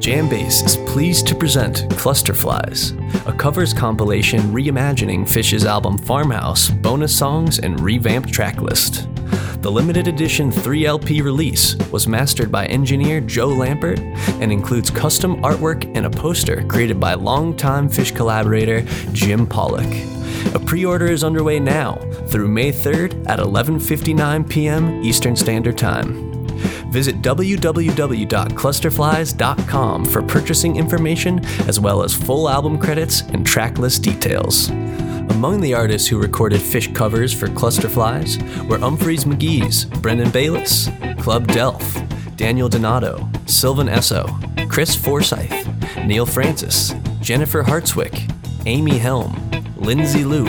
Jambase is pleased to present Clusterflies, a covers compilation reimagining Phish's album Farmhouse, bonus songs, and revamped tracklist. The limited edition 3LP release was mastered by engineer Joe Lambert and includes custom artwork and a poster created by longtime Phish collaborator Jim Pollock. A pre-order is underway now through May 3rd at 11:59 p.m. Eastern Standard Time. Visit www.clusterflies.com for purchasing information as well as full album credits and tracklist details. Among the artists who recorded Phish covers for Clusterflies were Umphrey's McGee's, Brendan Bayliss, Club d'Elf, Daniel Donato, Sylvan Esso, Chris Forsyth, Neal Francis, Jennifer Hartswick, Amy Helm, Lindsay Lou,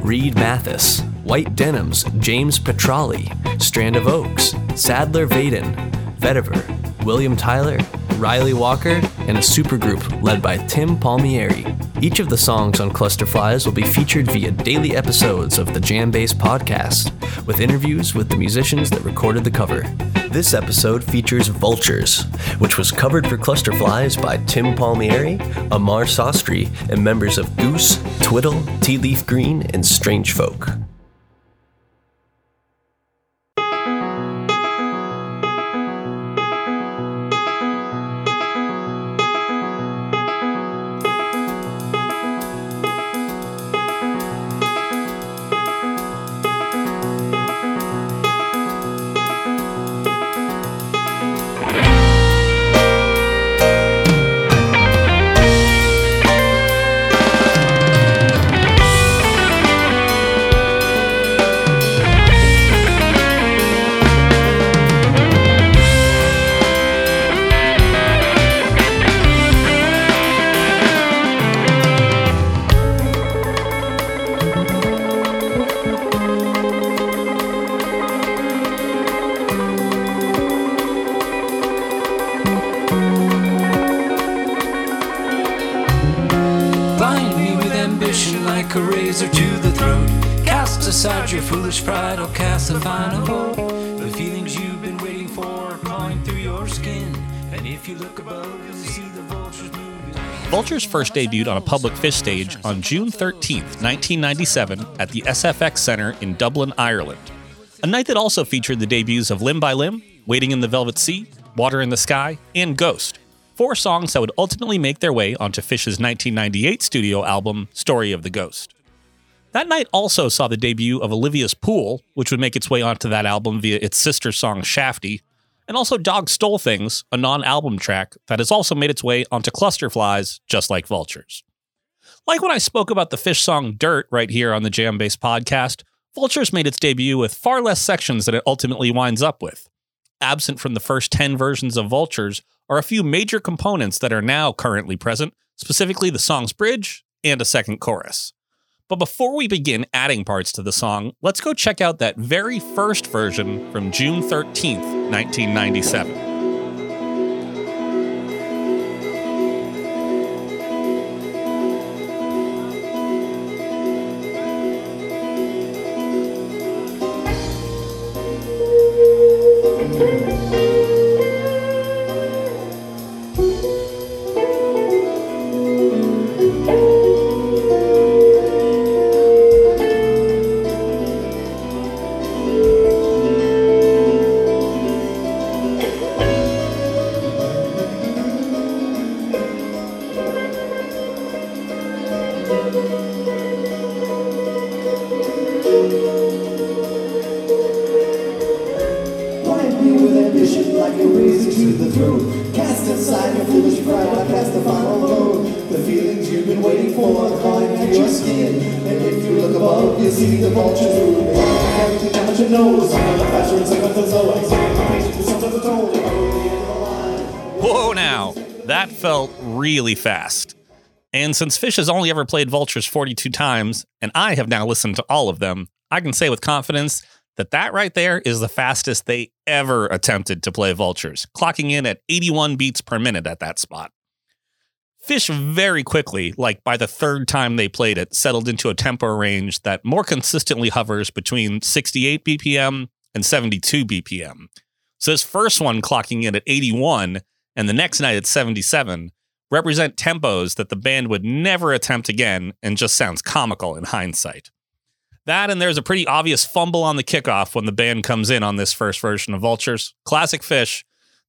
Reed Mathis, White Denims, James Petralli, Strand of Oaks, Sadler Vaden, Vetiver, William Tyler, Ryley Walker, and a supergroup led by Tim Palmieri. Each of the songs on Clusterflies will be featured via daily episodes of the Jambase podcast, with interviews with the musicians that recorded the cover. This episode features Vultures, which was covered for Clusterflies by Tim Palmieri, Amar Sastry, and members of Goose, Twiddle, Tea Leaf Green, and Strange Folk. First debuted on a public Phish stage on June 13, 1997, at the SFX Centre in Dublin, Ireland. A night that also featured the debuts of Limb by Limb, Waiting in the Velvet Sea, Water in the Sky, and Ghost, four songs that would ultimately make their way onto Phish's 1998 studio album, Story of the Ghost. That night also saw the debut of Olivia's Pool, which would make its way onto that album via its sister song Shafty, and also Dog Stole Things, a non album track that has also made its way onto Clusterflies, just like Vultures. Like when I spoke about the Phish song Dirt right here on the Jam Jambase podcast, Vultures made its debut with far less sections than it ultimately winds up with. Absent from the first 10 versions of Vultures are a few major components that are now currently present, specifically the song's bridge and a second chorus. But before we begin adding parts to the song, let's go check out that very first version from June 13th, 1997. Really fast. And since Phish has only ever played Vultures 42 times, and I have now listened to all of them, I can say with confidence that that right there is the fastest they ever attempted to play Vultures, clocking in at 81 beats per minute at that spot. Phish very quickly, like by the third time they played it, settled into a tempo range that more consistently hovers between 68 BPM and 72 BPM. So this first one clocking in at 81 and the next night at 77 represent tempos that the band would never attempt again and just sounds comical in hindsight. That and there's a pretty obvious fumble on the kickoff when the band comes in on this first version of Vultures. Classic Phish,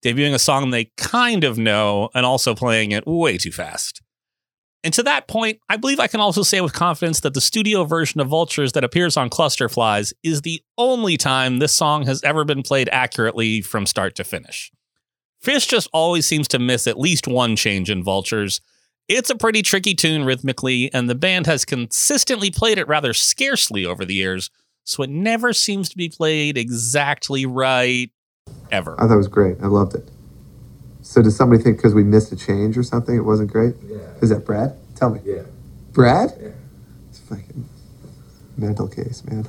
debuting a song they kind of know and also playing it way too fast. And to that point, I believe I can also say with confidence that the studio version of Vultures that appears on Clusterflies is the only time this song has ever been played accurately from start to finish. Phish just always seems to miss at least one change in Vultures. It's a pretty tricky tune rhythmically, and the band has consistently played it rather scarcely over the years, so it never seems to be played exactly right ever. I thought it was great. I loved it. So does somebody think because we missed a change or something it wasn't great? Yeah. Is that Brad? Tell me. Yeah. Brad? Yeah. It's a fucking mental case, man.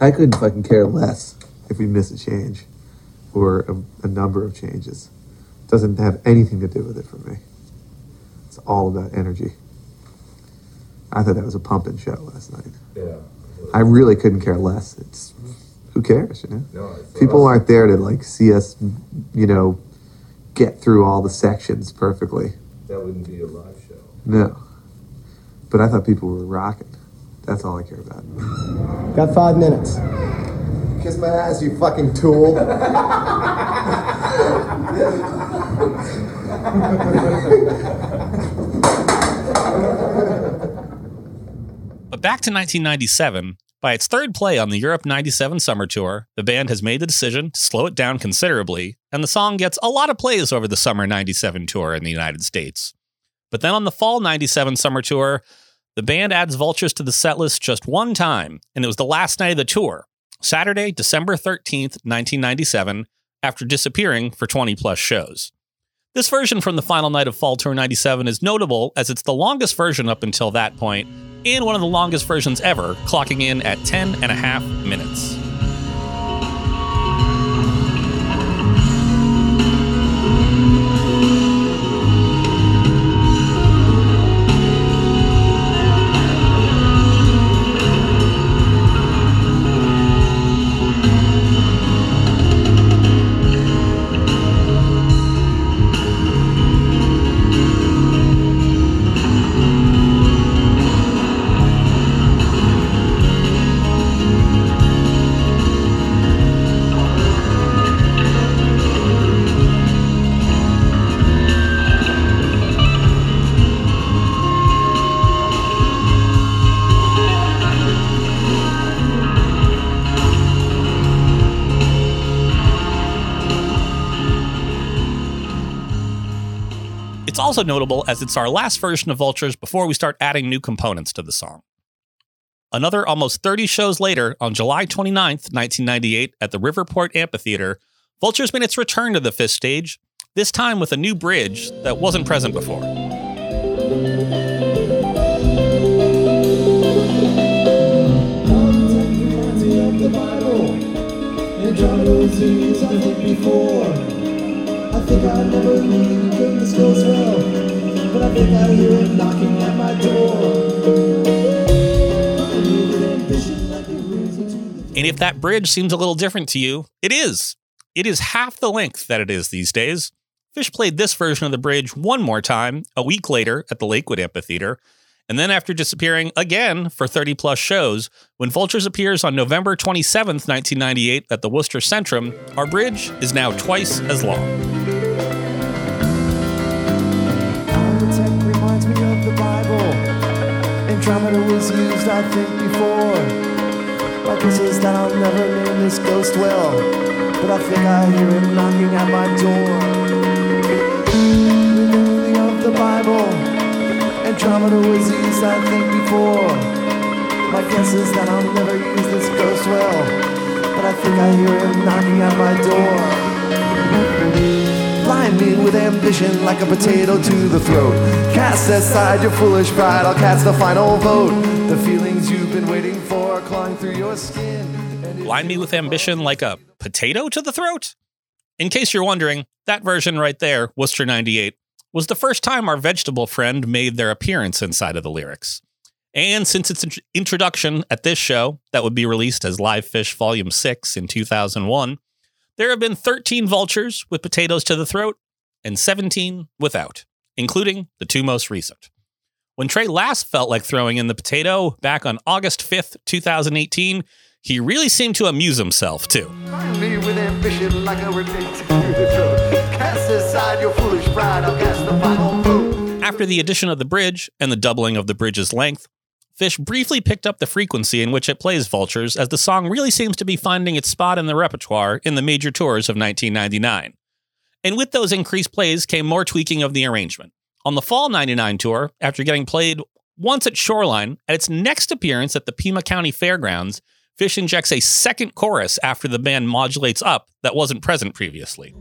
I couldn't fucking care less if we miss a change or a, a number of changes. It Doesn't have anything to do with it for me. It's all about energy. I thought that was a pumping show last night. Yeah. I really couldn't care less. It's who cares, you know? No, People awesome. aren't there to like see us, you know, get through all the sections perfectly. That wouldn't be a live show. No. But I thought people were rocking. That's all I care about. Got five minutes. Kiss my ass, you fucking tool. But back to 1997, by its third play on the Europe 97 summer tour, the band has made the decision to slow it down considerably, and the song gets a lot of plays over the summer 97 tour in the United States. But then on the fall 97 summer tour, the band adds Vultures to the setlist just one time, and it was the last night of the tour, Saturday, December 13th, 1997, after disappearing for 20 plus shows. This version from the final night of Fall Tour 97 is notable as it's the longest version up until that point, and one of the longest versions ever, clocking in at 10 and a half minutes. Also notable as it's our last version of Vultures before we start adding new components to the song. Another almost 30 shows later, on July 29th, 1998, at the Riverport Amphitheater, Vultures made its return to the Phish stage, this time with a new bridge that wasn't present before. Bible and before. Think I never knew goes well, but I think I hear him knocking at my door. And if that bridge seems a little different to you, it is. It is half the length that it is these days. Phish played this version of the bridge one more time a week later at the Lakewood Amphitheater, and then after disappearing again for 30 plus shows, when Vultures appears on November 27th, 1998 at the Worcester Centrum, our bridge is now twice as long. Andromeda was used, I think, before. My guess is that I'll never name this ghost well, but I think I hear him knocking at my door. Me of the Bible. Andromeda was used, I think, before. My guess is that I'll never use this ghost well, but I think I hear him knocking at my door. Blind me with ambition like a potato to the throat. Cast aside your foolish pride, I'll cast the final vote. The feelings you've been waiting for are clawing through your skin. Blind me with ambition like a potato to the throat? In case you're wondering, that version right there, Worcester 98, was the first time our vegetable friend made their appearance inside of the lyrics. And since its introduction at this show, that would be released as Live Phish Volume 6 in 2001, There have been 13 vultures with potatoes to the throat and 17 without, including the two most recent. When Trey last felt like throwing in the potato back on August 5th, 2018, he really seemed to amuse himself too. With ambition like a Cast aside your foolish pride, I'll cast the final vote. After the addition of the bridge and the doubling of the bridge's length, Phish briefly picked up the frequency in which it plays Vultures as the song really seems to be finding its spot in the repertoire in the major tours of 1999. And with those increased plays came more tweaking of the arrangement. On the fall 99 tour, after getting played once at Shoreline, at its next appearance at the Pima County Fairgrounds, Phish injects a second chorus after the band modulates up that wasn't present previously.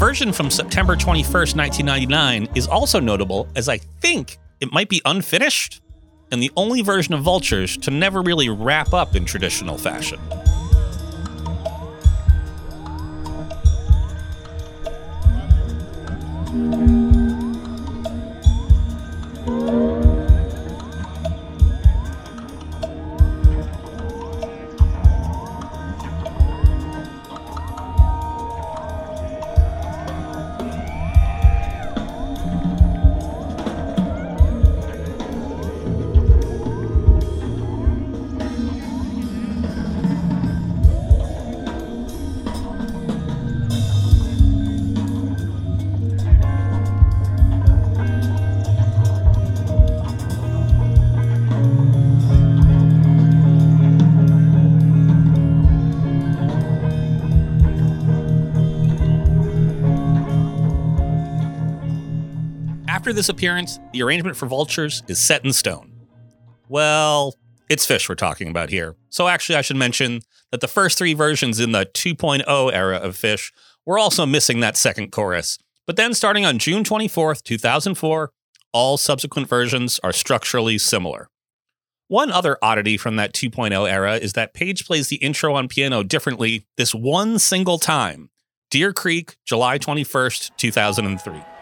Version from September 21st, 1999 is also notable as I think it might be unfinished and the only version of Vultures to never really wrap up in traditional fashion. This appearance, the arrangement for Vultures is set in stone. Well, it's Phish we're talking about here. So actually, I should mention that the first three versions in the 2.0 era of Phish were also missing that second chorus. But then starting on June 24th, 2004, all subsequent versions are structurally similar. One other oddity from that 2.0 era is that Page plays the intro on piano differently this one single time Deer Creek, July 21st, 2003.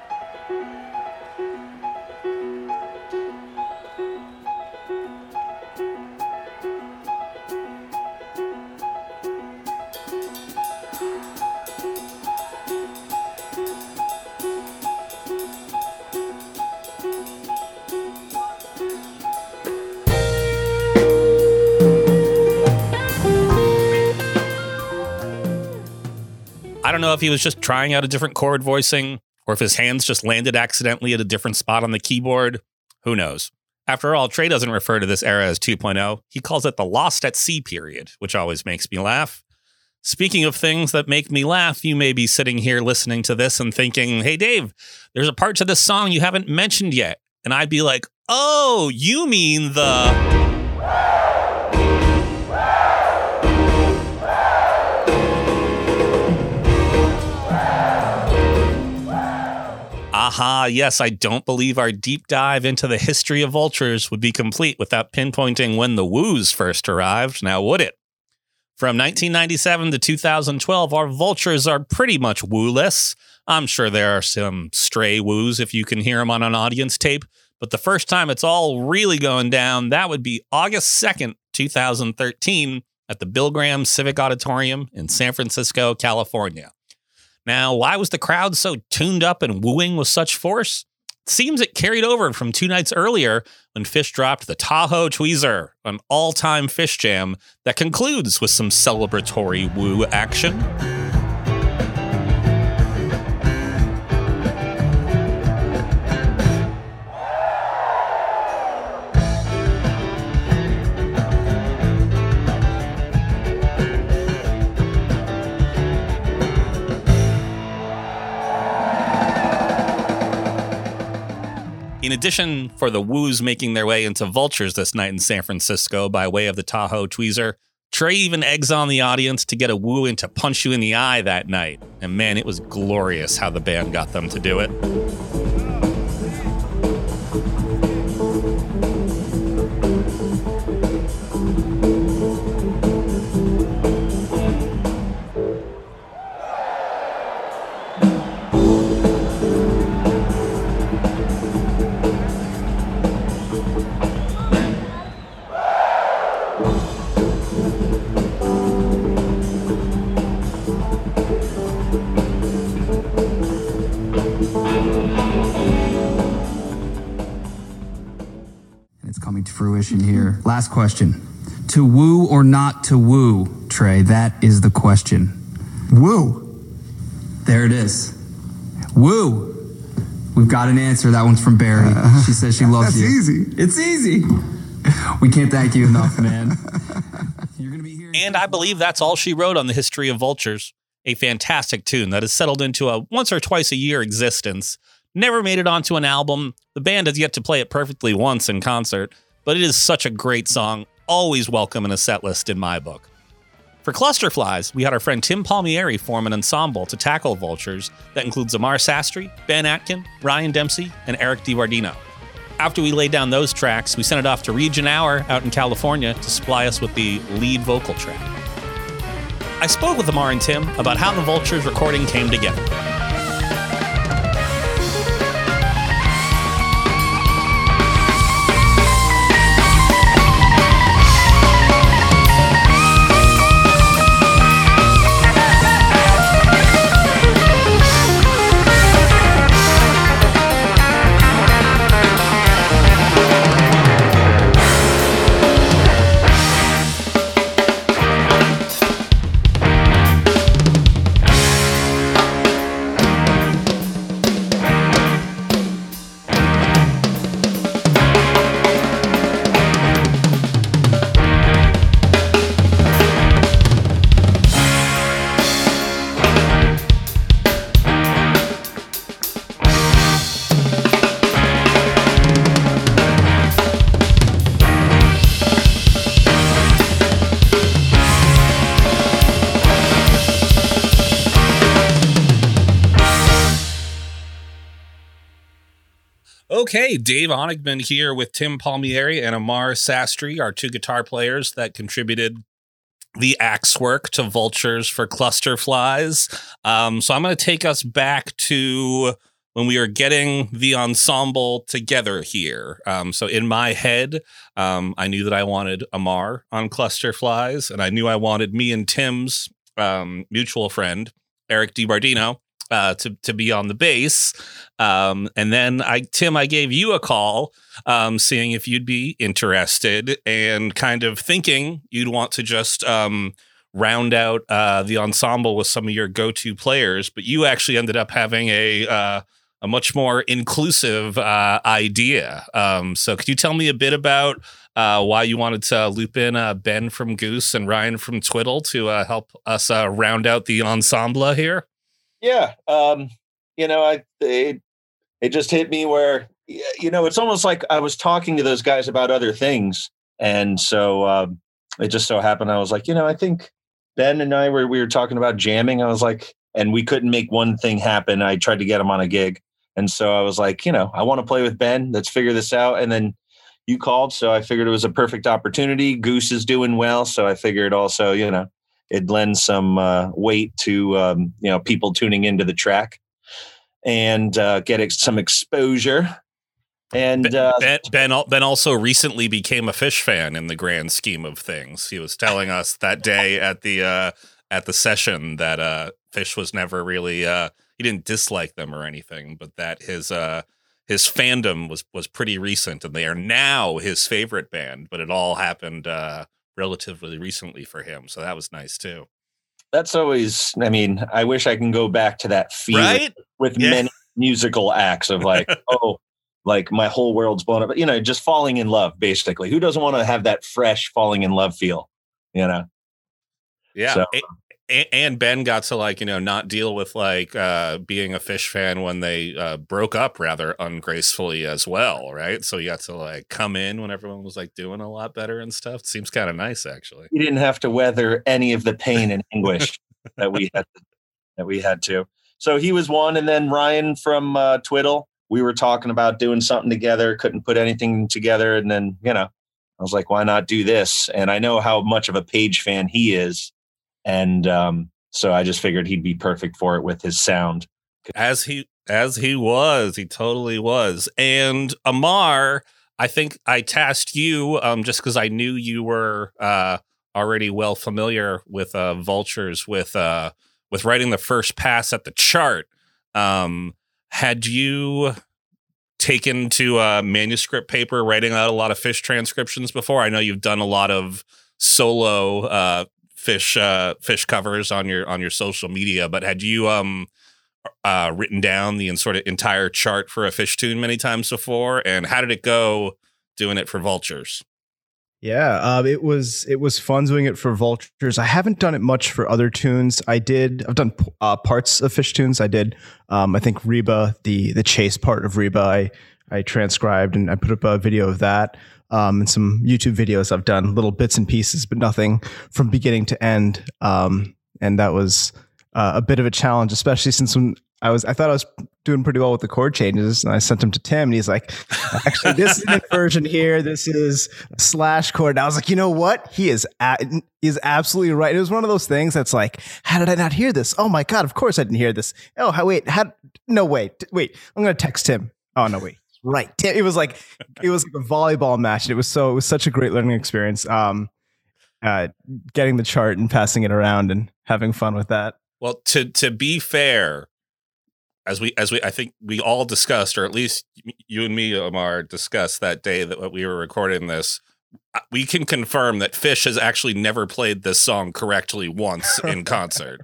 Know if he was just trying out a different chord voicing or if his hands just landed accidentally at a different spot on the keyboard. Who knows? After all, Trey doesn't refer to this era as 2.0. He calls it the Lost at Sea period, which always makes me laugh. Speaking of things that make me laugh, you may be sitting here listening to this and thinking, hey, Dave, there's a part to this song you haven't mentioned yet. And I'd be like, oh, you mean the. Aha, yes, I don't believe our deep dive into the history of vultures would be complete without pinpointing when the woos first arrived, now would it? From 1997 to 2012, our vultures are pretty much wooless. I'm sure there are some stray woos if you can hear them on an audience tape, but the first time it's all really going down, that would be August 2nd, 2013, at the Bill Graham Civic Auditorium in San Francisco, California. Now, why was the crowd so tuned up and wooing with such force? It seems it carried over from two nights earlier when Phish dropped the Tahoe Tweezer, an all time Phish jam that concludes with some celebratory woo action. In addition, for the Woos making their way into Vultures this night in San Francisco by way of the Tahoe Tweezer, Trey even eggs on the audience to get a Woo in to punch you in the eye that night. And man, it was glorious how the band got them to do it. Coming here. Last question. To woo or not to woo, Trey? That is the question. Woo. There it is. Woo. We've got an answer. That one's from Barry. Uh, she says she loves That's you. easy. It's easy. We can't thank you enough, man. You're gonna be here. And I believe that's all she wrote on the history of Vultures. A fantastic tune that has settled into a once or twice a year existence. Never made it onto an album. The band has yet to play it perfectly once in concert, but it is such a great song. Always welcome in a set list in my book. For Clusterflies, we had our friend Tim Palmieri form an ensemble to tackle Vultures that includes Amar Sastry, Ben Atkind, Ryan Dempsey, and Eric DiBardino. After we laid down those tracks, we sent it off to Region Hour out in California to supply us with the lead vocal track. I spoke with Amar and Tim about how the Vultures recording came together. Okay, Dave Onigman here with Tim Palmieri and Amar Sastry, our two guitar players that contributed the axe work to Vultures for Cluster Flies. Um, so I'm going to take us back to when we were getting the ensemble together here. Um, so in my head, um, I knew that I wanted Amar on Cluster Flies, and I knew I wanted me and Tim's um, mutual friend, Eric DiBardino, uh, to to be on the bass. Um, and then I, Tim, I gave you a call, um, seeing if you'd be interested, and kind of thinking you'd want to just um, round out uh, the ensemble with some of your go-to players. But you actually ended up having a uh, a much more inclusive uh, idea. Um, so, could you tell me a bit about? Uh, why you wanted to loop in uh, Ben from Goose and Ryan from Twiddle to help us round out the ensemble here? Yeah, um, you know, I it, it just hit me where you know it's almost like I was talking to those guys about other things, and so um, it just so happened I was like, you know, I think Ben and I were we were talking about jamming. I was like, and we couldn't make one thing happen. I tried to get him on a gig, and so I was like, you know, I want to play with Ben. Let's figure this out, and then. You called, so I figured it was a perfect opportunity. Goose is doing well, so I figured also, you know, it lends some uh, weight to um, you know people tuning into the track and uh, get ex- some exposure. And Ben, uh, ben, ben, ben also recently became a Phish fan in the grand scheme of things. He was telling us that day at the uh, at the session that uh, Phish was never really uh, he didn't dislike them or anything, but that his uh, his fandom was was pretty recent, and they are now his favorite band. But it all happened uh, relatively recently for him, so that was nice too. that's always. I mean, I wish I can go back to that feeling Right? with Yeah. many musical acts of like, oh, like my whole world's blown up. You know, just falling in love. Basically, who doesn't want to have that fresh falling in love feel? You know. Yeah. So- and, Ben got to like you know not deal with like uh, being a Phish fan when they uh, broke up rather ungracefully as well, right? So you got to like come in when everyone was like doing a lot better and stuff. Seems kind of nice actually. He didn't have to weather any of the pain and anguish that we had to, that we had to. So he was one, and then Ryan from uh, Twiddle. We were talking about doing something together. Couldn't put anything together, and then you know, I was like, why not do this? And I know how much of a Page fan he is, and um, so I just figured he'd be perfect for it with his sound. As he as he was, he totally was. And Amar, I think I tasked you um, just because I knew you were uh, already well familiar with uh, vultures with uh, with writing the first pass at the chart. Um, had you taken to uh, manuscript paper writing out a lot of Phish transcriptions before? I know you've done a lot of solo uh, Phish uh, Phish covers on your on your social media, but had you um uh, written down the sort of entire chart for a Phish tune many times before? And how did it go doing it for vultures? Yeah, uh, it was it was fun doing it for vultures. I haven't done it much for other tunes. I did. I've done uh, parts of Phish tunes. I did. Um, I think Reba, the the chase part of Reba, I I transcribed and I put up a video of that. Um, and some YouTube videos I've done, little bits and pieces, but nothing from beginning to end. Um, and that was uh, a bit of a challenge, especially since when I was I thought I was doing pretty well with the chord changes, and I sent them to Tim, and he's like, "Actually, this is an inversion here. This is slash chord." And I was like, "You know what? He is a- he is absolutely right." It was one of those things that's like, "How did I not hear this? Oh my god! Of course I didn't hear this. Oh, how, wait, how? No, wait, wait. I'm gonna text Tim. Oh no, wait." Right. It was like it was like a volleyball match, and it was so it was such a great learning experience. Um, uh, getting the chart and passing it around and having fun with that. Well, to to be fair, as we as we I think we all discussed, or at least you and me, Amar, discussed that day that we were recording this. uh, We can confirm that Phish has actually never played this song correctly once in concert.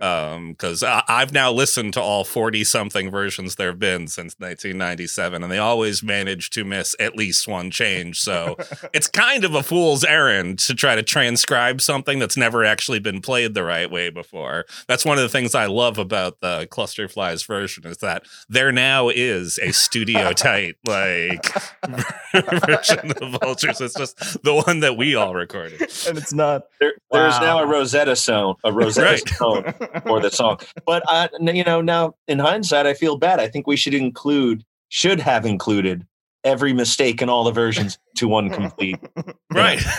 Um, because I've now listened to all 40 something versions there have been since 1997, and they always manage to miss at least one change. So it's kind of a fool's errand to try to transcribe something that's never actually been played the right way before. That's one of the things I love about the Clusterflies version is that there now is a studio tight like version of Vultures. It's just the one that we all recorded. And it's not. There, there's Wow. now a Rosetta Stone, a Rosetta Right. Stone for the song. But I, you know, now in hindsight, I feel bad. I think we should include, should have included every mistake in all the versions to one complete. Right.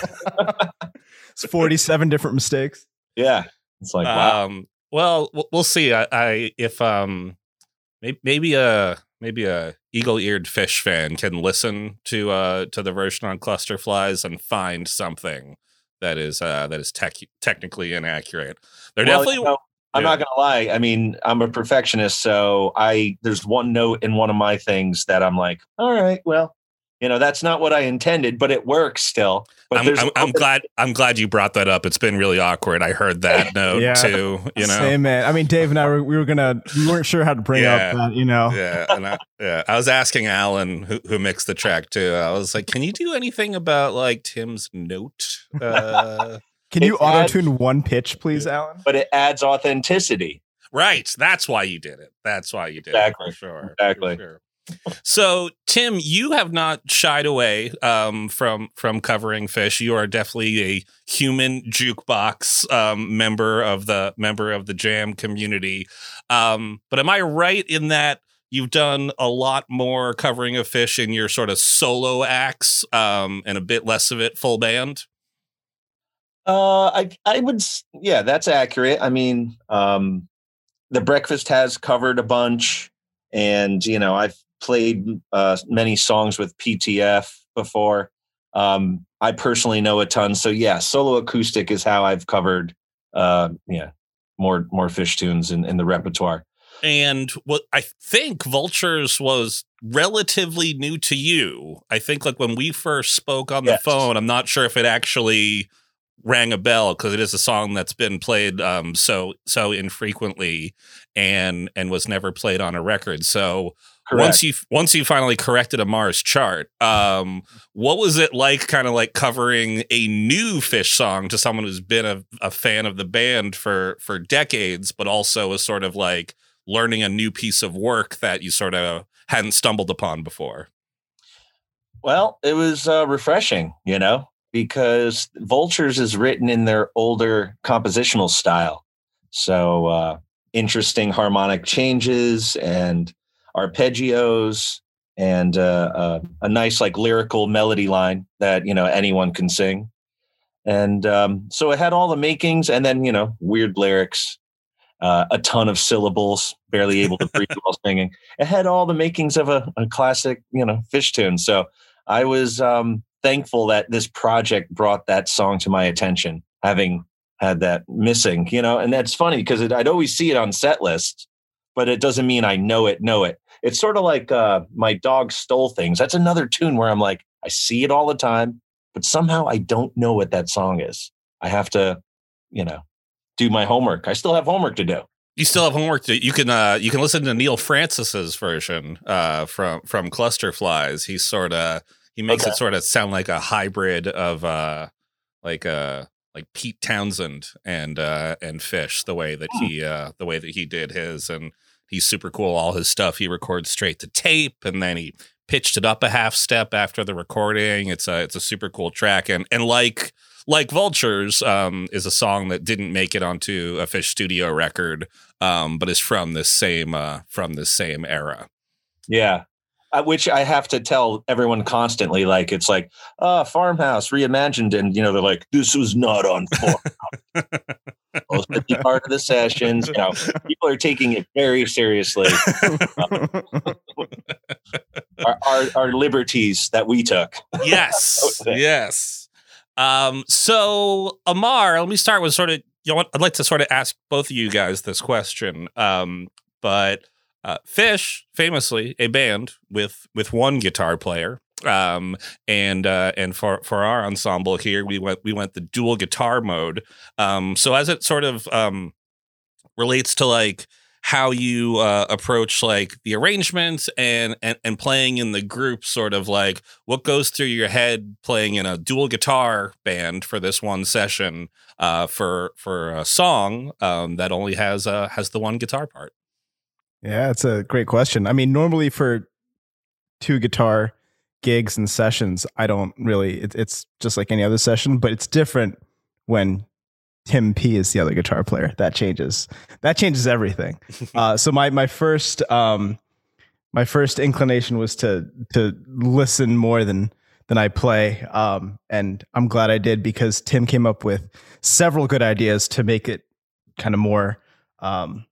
It's 47 different mistakes. Yeah, it's like wow. Um, well, we'll see. I, I if um, maybe, maybe a maybe a eagle-eared Phish fan can listen to uh to the version on cluster flies and find something that is uh that is tech technically inaccurate. They're Well, definitely you know, I'm yeah. not gonna lie. I mean, I'm a perfectionist, so I there's one note in one of my things that I'm like, all right, well, you know, that's not what I intended, but it works still. But I'm, I'm, I'm glad I'm glad you brought that up. It's been really awkward. I heard that note Yeah. too. You know, Same man. I mean, Dave and I were, we were gonna we weren't sure how to bring Yeah. up that. You know, yeah, and I, yeah. I was asking Alan, who, who mixed the track too. I was like, "Can you do anything about like Tim's note?" Uh, can you auto tune one pitch, please, Alan? but it adds authenticity. right. That's why you did it. That's why you did Exactly. it. For sure. Exactly. For sure. So, Tim, you have not shied away um, from from covering Phish. You are definitely a human jukebox um, member of the member of the jam community. Um, but am I right in that you've done a lot more covering of Phish in your sort of solo acts um, and a bit less of it full band? Uh, I I would yeah, that's accurate. I mean, um, the breakfast has covered a bunch, and you know I've played uh, many songs with PTF before. Um, I personally know a ton, so yeah, solo acoustic is how I've covered. Uh, yeah, more more Phish tunes in, in the repertoire. And what I think Vultures was relatively new to you. I think like when we first spoke on the phone, I'm not sure if it actually rang a bell because it is a song that's been played um so so infrequently and and was never played on a record. So once you once you finally corrected Amar's chart, um, what was it like, kind of like covering a new Phish song to someone who's been a, a fan of the band for for decades, but also is sort of like learning a new piece of work that you sort of hadn't stumbled upon before? Well, it was uh, refreshing, you know, because Vultures is written in their older compositional style. So uh, interesting harmonic changes and arpeggios and uh, uh, a nice like lyrical melody line that you know anyone can sing. And um, so it had all the makings and then you know weird lyrics uh, a ton of syllables barely able to breathe while singing. It had all the makings of a, a classic you know Phish tune. So i was um, thankful that this project brought that song to my attention having had that missing you know and that's funny because i'd always see it on set lists but it doesn't mean i know it know it it's sort of like uh, my dog stole things. That's another tune where I'm like, I see it all the time, but somehow I don't know what that song is. I have to, you know, do my homework. I still have homework to do. You still have homework to you can uh you can listen to Neal Francis's version uh from from Cluster Flies. He's sort of he makes okay. it sort of sound like a hybrid of uh like uh like Pete Townshend and uh and Phish the way that hmm. he uh the way that he did his and he's super cool. All his stuff he records straight to tape, and then he pitched it up a half step after the recording. It's a it's a super cool track, and and like like Vultures um, is a song that didn't make it onto a Phish studio record, um, but is from this same uh, from this same era. Yeah, which I have to tell everyone constantly. Like it's like, uh, farmhouse reimagined, and you know they're like, this was not on farmhouse. Most of the part of the sessions, you know, people are taking it very seriously. Our, our, our liberties that we took. Yes, yes. Um, so Amar, let me start with sort of. You know, I'd like to sort of ask both of you guys this question. Um, but uh, Phish, famously a band with with one guitar player, um, and uh, and for for our ensemble here, we went we went the dual guitar mode. Um, so as it sort of um, relates to like how you uh, approach like the arrangements and, and and playing in the group, sort of like what goes through your head playing in a dual guitar band for this one session uh, for for a song um, that only has uh, has the one guitar part. Yeah, it's a great question. I mean, normally for two guitar gigs and sessions, I don't really, it, it's just like any other session, but it's different when Tim P is the other guitar player. That changes. That changes everything. uh, so my my first um, my first inclination was to to listen more than than I play, um, and I'm glad I did because Tim came up with several good ideas to make it kind of more um,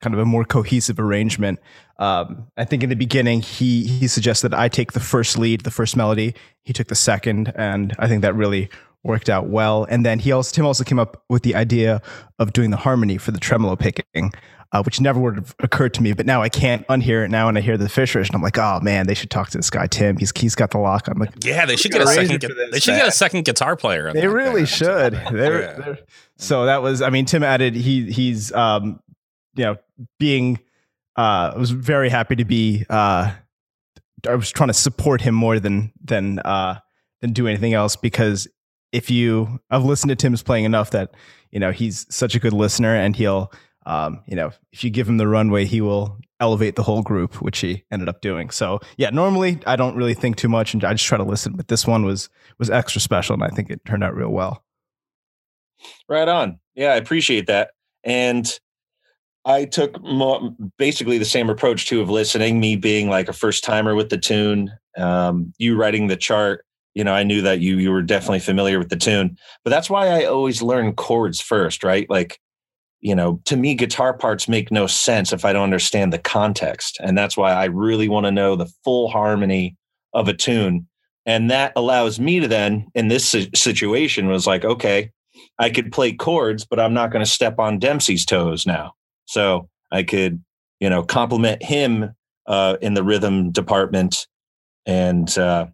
kind of a more cohesive arrangement. Um, I think in the beginning he he suggested I take the first lead, the first melody. He took the second, and I think that really worked out well. And then he also Tim also came up with the idea of doing the harmony for the tremolo picking. Uh, which never would have occurred to me, but now I can't unhear it now when I hear the Fishers, and I'm like, oh man, they should talk to this guy Tim. He's he's got the lock. I'm like, yeah, they should get a second. They should get a second guitar player. They really should. They're, yeah. they're, so that was, I mean, Tim added he he's um, you know, being, uh, I was very happy to be, uh, I was trying to support him more than, than, uh, than do anything else because if you, I've listened to Tim's playing enough that, you know, he's such a good listener and he'll, um, you know, if you give him the runway, he will elevate the whole group, which he ended up doing. So yeah, normally I don't really think too much and I just try to listen, but this one was was extra special and I think it turned out real well. Right on. Yeah, I appreciate that. And I took more, basically the same approach too of listening, me being like a first timer with the tune, um, you writing the chart. You know, I knew that you you were definitely familiar with the tune, but that's why I always learn chords first, right? Like, you know, to me, guitar parts make no sense if I don't understand the context, and that's why I really want to know the full harmony of a tune, and that allows me to then, in this situation, was like, okay, I could play chords, but I'm not going to step on Dempsey's toes now so I could, you know, compliment him uh, in the rhythm department. And uh,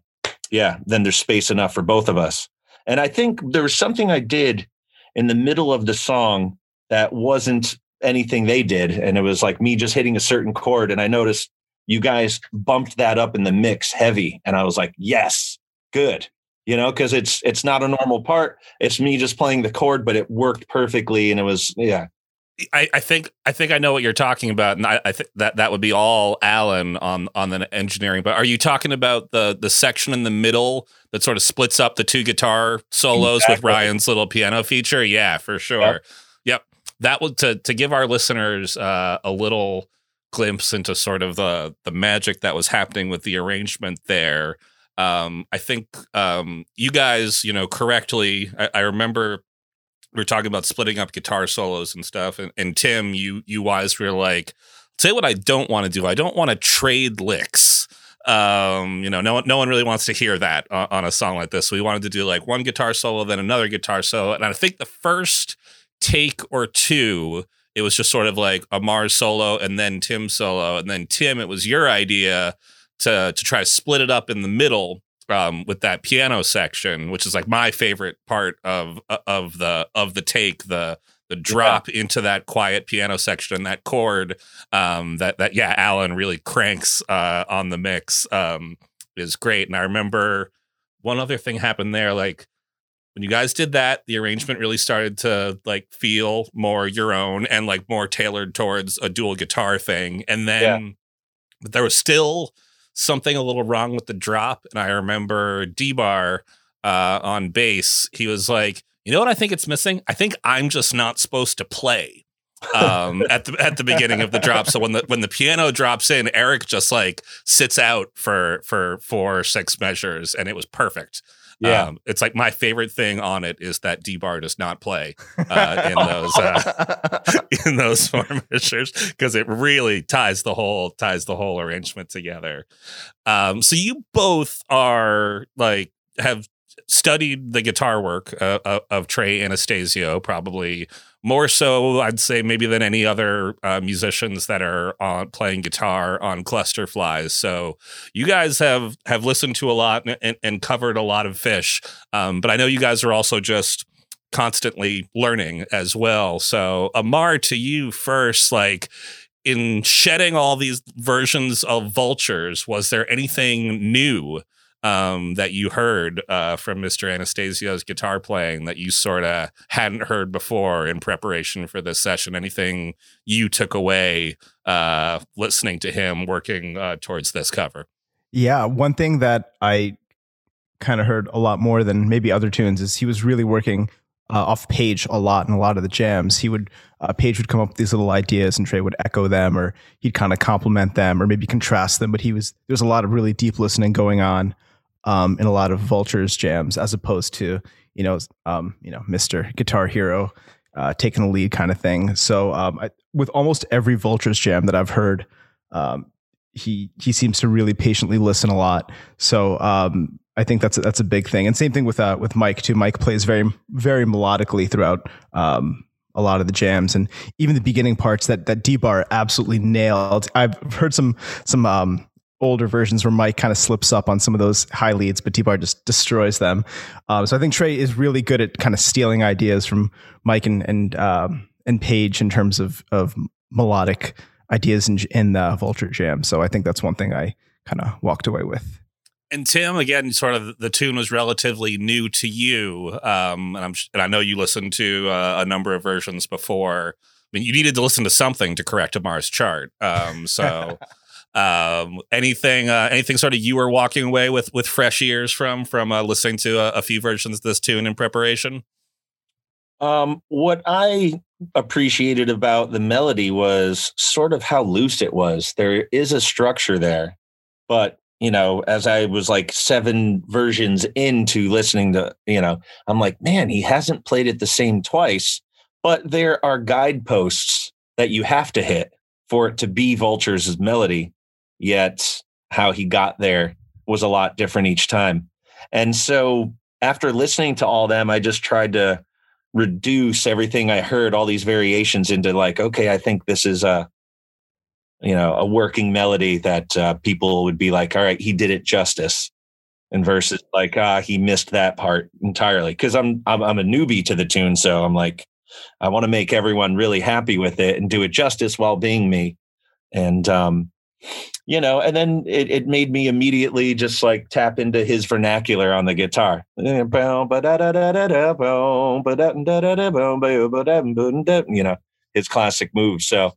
yeah, then there's space enough for both of us. And I think there was something I did in the middle of the song that wasn't anything they did. And it was like me just hitting a certain chord. And I noticed you guys bumped that up in the mix heavy. And I was like, yes, good. You know, because it's it's not a normal part. It's me just playing the chord, but it worked perfectly. And it was, yeah. I, I think I think I know what you're talking about, and I, I think that that would be all Alan on on the engineering. But are you talking about the the section in the middle that sort of splits up the two guitar solos with Ryan's little piano feature? Yeah, for sure. Yep. Yep, that was to to give our listeners uh, a little glimpse into sort of the the magic that was happening with the arrangement there. Um, I think um, you guys, you know, correctly. I, I remember we were talking about splitting up guitar solos and stuff, and, and Tim, you you wise were like, say what I don't want to do. I don't want to trade licks. Um, you know, no one no one really wants to hear that on, on a song like this. So we wanted to do like one guitar solo, then another guitar solo, and I think the first take or two, it was just sort of like Amar's solo and then Tim solo, and then Tim, it was your idea to to try to split it up in the middle um, with that piano section, which is like my favorite part of uh, of the of the take the the drop into that quiet piano section, that chord um, that that yeah, Alan really cranks uh, on the mix um, is great. And I remember one other thing happened there, like when you guys did that, the arrangement really started to like feel more your own and like more tailored towards a dual guitar thing. And then but there was still something a little wrong with the drop. And I remember D Bar uh, on bass, he was like, you know what I think it's missing? I think I'm just not supposed to play um, at the at the beginning of the drop. So when the when the piano drops in, Eric just like sits out for for four or six measures, and it was perfect. Yeah. Um, it's like my favorite thing on it is that D bar does not play uh, in those uh, in those four measures because it really ties the whole ties the whole arrangement together. Um, so you both are like have studied the guitar work uh, of, of Trey Anastasio, probably more so, I'd say, maybe than any other uh, musicians that are on playing guitar on Cluster Flies. So you guys have have listened to a lot and, and, and covered a lot of Phish, um, but I know you guys are also just constantly learning as well. So Amar, to you first, like in shedding all these versions of vultures, was there anything new um, that you heard uh, from Mr. Anastasio's guitar playing that you sort of hadn't heard before in preparation for this session? Anything you took away uh, listening to him working uh, towards this cover? Yeah, one thing that I kind of heard a lot more than maybe other tunes is he was really working uh, off page a lot in a lot of the jams. He would uh, Page would come up with these little ideas and Trey would echo them, or he'd kind of compliment them, or maybe contrast them. But he was there was a lot of really deep listening going on um, in a lot of Vultures jams, as opposed to you know um, you know Mister Guitar Hero uh, taking the lead kind of thing. So um, I, with almost every Vultures jam that I've heard. Um, he he seems to really patiently listen a lot. So um, I think that's a, that's a big thing. And same thing with uh, with Mike too. Mike plays very very melodically throughout um, a lot of the jams, and even the beginning parts that that D bar absolutely nailed. I've heard some some um, older versions where Mike kind of slips up on some of those high leads, but T-Bar just destroys them. Um, so I think Trey is really good at kind of stealing ideas from Mike and and um, and Page in terms of of melodic ideas in, in the Vulture Jam. So I think that's one thing I kind of walked away with. And Tim, again, sort of the tune was relatively new to you, um, and I'm and I know you listened to uh, a number of versions before. I mean, you needed to listen to something to correct Amar's chart. Um, so, um, anything, uh, anything, sort of, you were walking away with with fresh ears from from uh, listening to a, a few versions of this tune in preparation. Um, what I appreciated about the melody was sort of how loose it was. There is a structure there, but you know, as I was like seven versions into listening to, you know, I'm like, man, he hasn't played it the same twice, but there are guideposts that you have to hit for it to be Vulture's melody. Yet how he got there was a lot different each time. And so after listening to all them, I just tried to reduce everything I heard, all these variations into like, okay, I think this is a, you know, a working melody that uh, people would be like, all right, he did it justice. And versus like, ah, he missed that part entirely. Cause I'm, I'm, I'm a newbie to the tune. So I'm like, I want to make everyone really happy with it and do it justice while being me. And, um, you know, and then it, it made me immediately just like tap into his vernacular on the guitar. You know, his classic moves. So,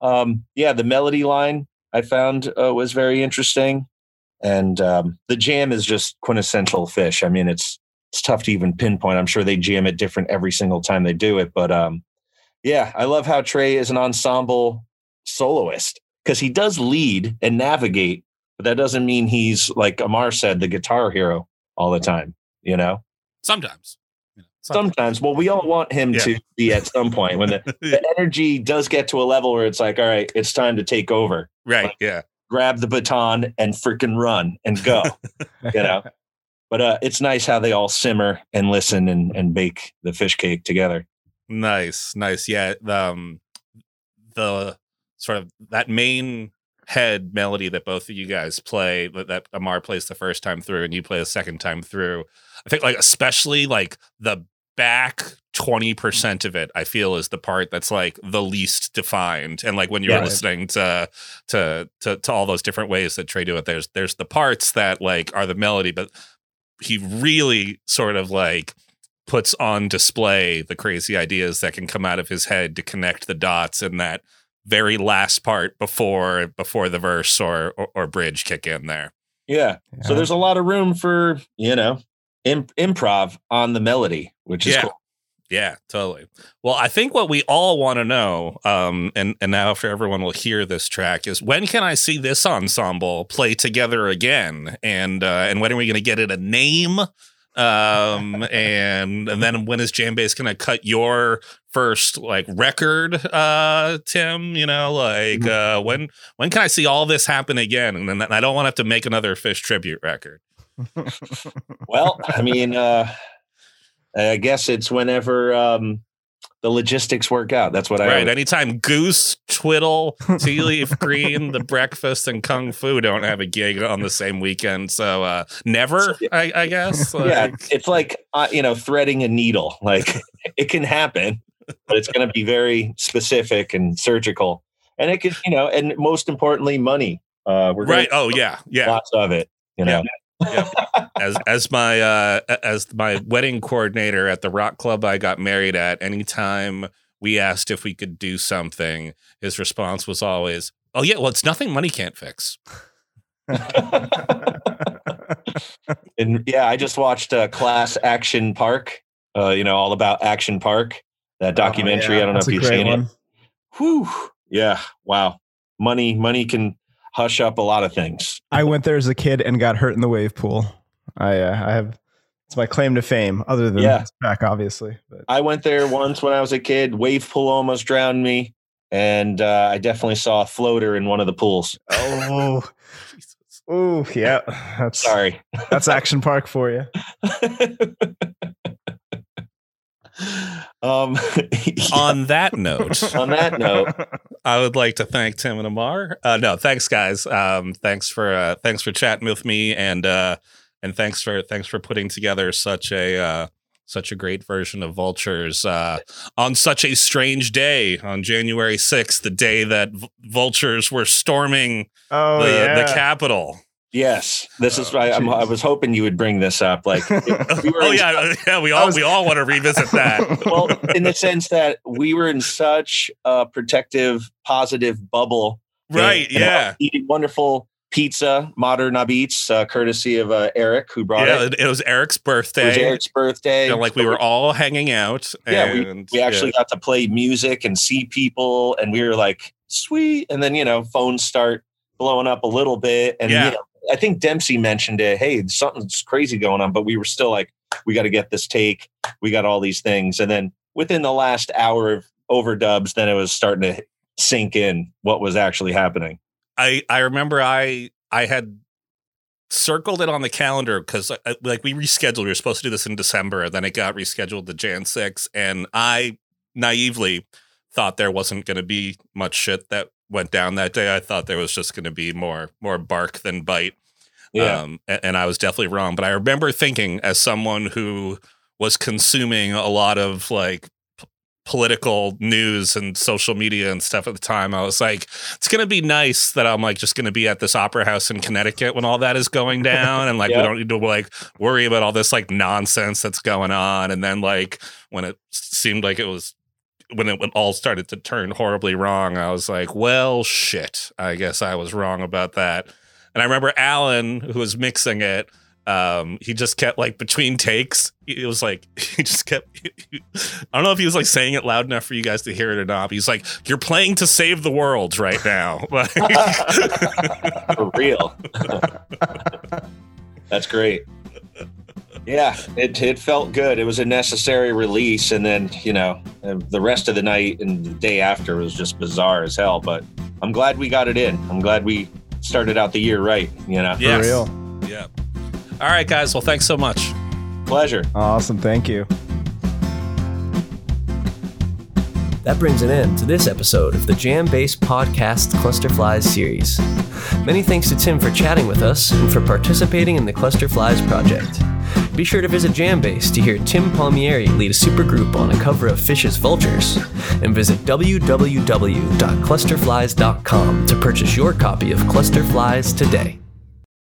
um, yeah, the melody line I found uh, was very interesting, and um, the jam is just quintessential Phish. I mean, it's it's tough to even pinpoint. I'm sure they jam it different every single time they do it, but um, yeah, I love how Trey is an ensemble soloist because he does lead and navigate, but that doesn't mean he's like Amar said, the guitar hero all the time. You know, Sometimes. sometimes. Well, we all want him Yeah. to be at some point when the, the energy does get to a level where it's like, all right, it's time to take over. Right. Yeah. Grab the baton and freaking run and go. you know. But uh, it's nice how they all simmer and listen and, and bake the fish cake together. Nice, nice. Yeah, um, the sort of that main head melody that both of you guys play, that, that Amar plays the first time through and you play the second time through. I think, like especially like the back mm. twenty percent of it, I feel is the part that's like the least defined. And like when you're Yeah. listening to, to to to all those different ways that Trey do it, there's there's the parts that like are the melody, but he really sort of like puts on display the crazy ideas that can come out of his head to connect the dots and that very last part before before the verse or or, or bridge kick in there. Yeah. So there's a lot of room for, you know, im- improv on the melody, which is Yeah. cool. Yeah, totally. Well, I think what we all want to know, um, and and now after everyone will hear this track, is when can I see this ensemble play together again, and uh, and when are we going to get it a name? Um, and and then when is Jambase going to cut your first like record, uh, Tim? You know, like uh, when when can I see all this happen again? And then I don't want to have to make another Phish tribute record. Well, I mean, uh, I guess it's whenever um, the logistics work out. That's what I Right. Anytime Goose, Twiddle, Tea Leaf Green, The Breakfast, and Kung Fu don't have a gig on the same weekend. So uh, never, I, I guess. yeah, it's like uh, you know threading a needle. Like it can happen, but it's going to be very specific and surgical, and it could, you know, and most importantly, money. Uh, we're right. Oh, yeah. Yeah. lots of it. You know, as as my uh as my wedding coordinator at the rock club I got married at, anytime we asked if we could do something, his response was always, "Oh yeah, well it's nothing money can't fix." and yeah, I just watched uh, Class Action Park. Uh, you know, all about Action Park. That documentary. I don't know if you've seen one. it. Whew. Yeah. Wow. Money. Money can hush up a lot of things. I went there as a kid and got hurt in the wave pool. I uh, I have it's my claim to fame, other than Yeah. track, obviously. But I went there once when I was a kid. Wave pool almost drowned me, and uh, I definitely saw a floater in one of the pools. oh, oh yeah, that's Sorry. that's Action Park for you. um, On that note, on that note, I would like to thank Tim and Amar. Uh, no, thanks, guys. Um, thanks for uh, thanks for chatting with me, and uh, and thanks for thanks for putting together such a uh, such a great version of Vultures uh, on such a strange day on January sixth, the day that v- Vultures were storming Oh the, yeah, the Capitol. Yes, this is. I, I'm, I was hoping you would bring this up. Like, we were Oh in yeah, yeah. We all was- we all want to revisit that. well, in the sense that we were in such a protective, positive bubble. right? And- and Yeah. Eating wonderful pizza, Modern Apizza, uh, courtesy of uh, Eric, who brought Yeah, it. it, it was Eric's birthday. It was. Eric's birthday. You know, like we were all hanging out. yeah, we, and, we actually yeah. got to play music and see people, and we were like, sweet. And then, you know, phones start blowing up a little bit. And, Yeah. you know, I think Dempsey mentioned it. Hey, something's crazy going on, but we were still like, we got to get this take. We got all these things. And then within the last hour of overdubs, then it was starting to sink in what was actually happening. I I remember I I had circled it on the calendar because uh, like we rescheduled. We were supposed to do this in December, and then it got rescheduled to Jan 6. And I naively thought there wasn't going to be much shit that went down that day. I thought there was just going to be more more bark than bite. Um, a- and, I was definitely wrong. But I remember thinking, as someone who was consuming a lot of like p- political news and social media and stuff at the time. I was like, it's gonna be nice that I'm like just gonna be at this opera house in Connecticut when all that is going down, and like Yeah. we don't need to like worry about all this like nonsense that's going on. And then like when it seemed like it was when it all started to turn horribly wrong, I was like, well, shit. I guess I was wrong about that. And I remember Alan, who was mixing it, um, he just kept like between takes. It was like he just kept. I don't know if he was like saying it loud enough for you guys to hear it or not. He's like, "You're playing to save the world right now." For real. That's great. Yeah, it it felt good. It was a necessary release, and then you know uh, the rest of the night and the day after was just bizarre as hell. But I'm glad we got it in. I'm glad we started out the year right. You know, Yes. real. Yeah. All right, guys. Well, thanks so much. pleasure. Awesome. Thank you. That brings an end to this episode of the JamBase Podcast Clusterflies series. Many thanks to Tim for chatting with us and for participating in the Clusterflies project. Be sure to visit Jambase to hear Tim Palmieri lead a supergroup on a cover of Phish's Vultures, and visit www.clusterflies.com to purchase your copy of Clusterflies today.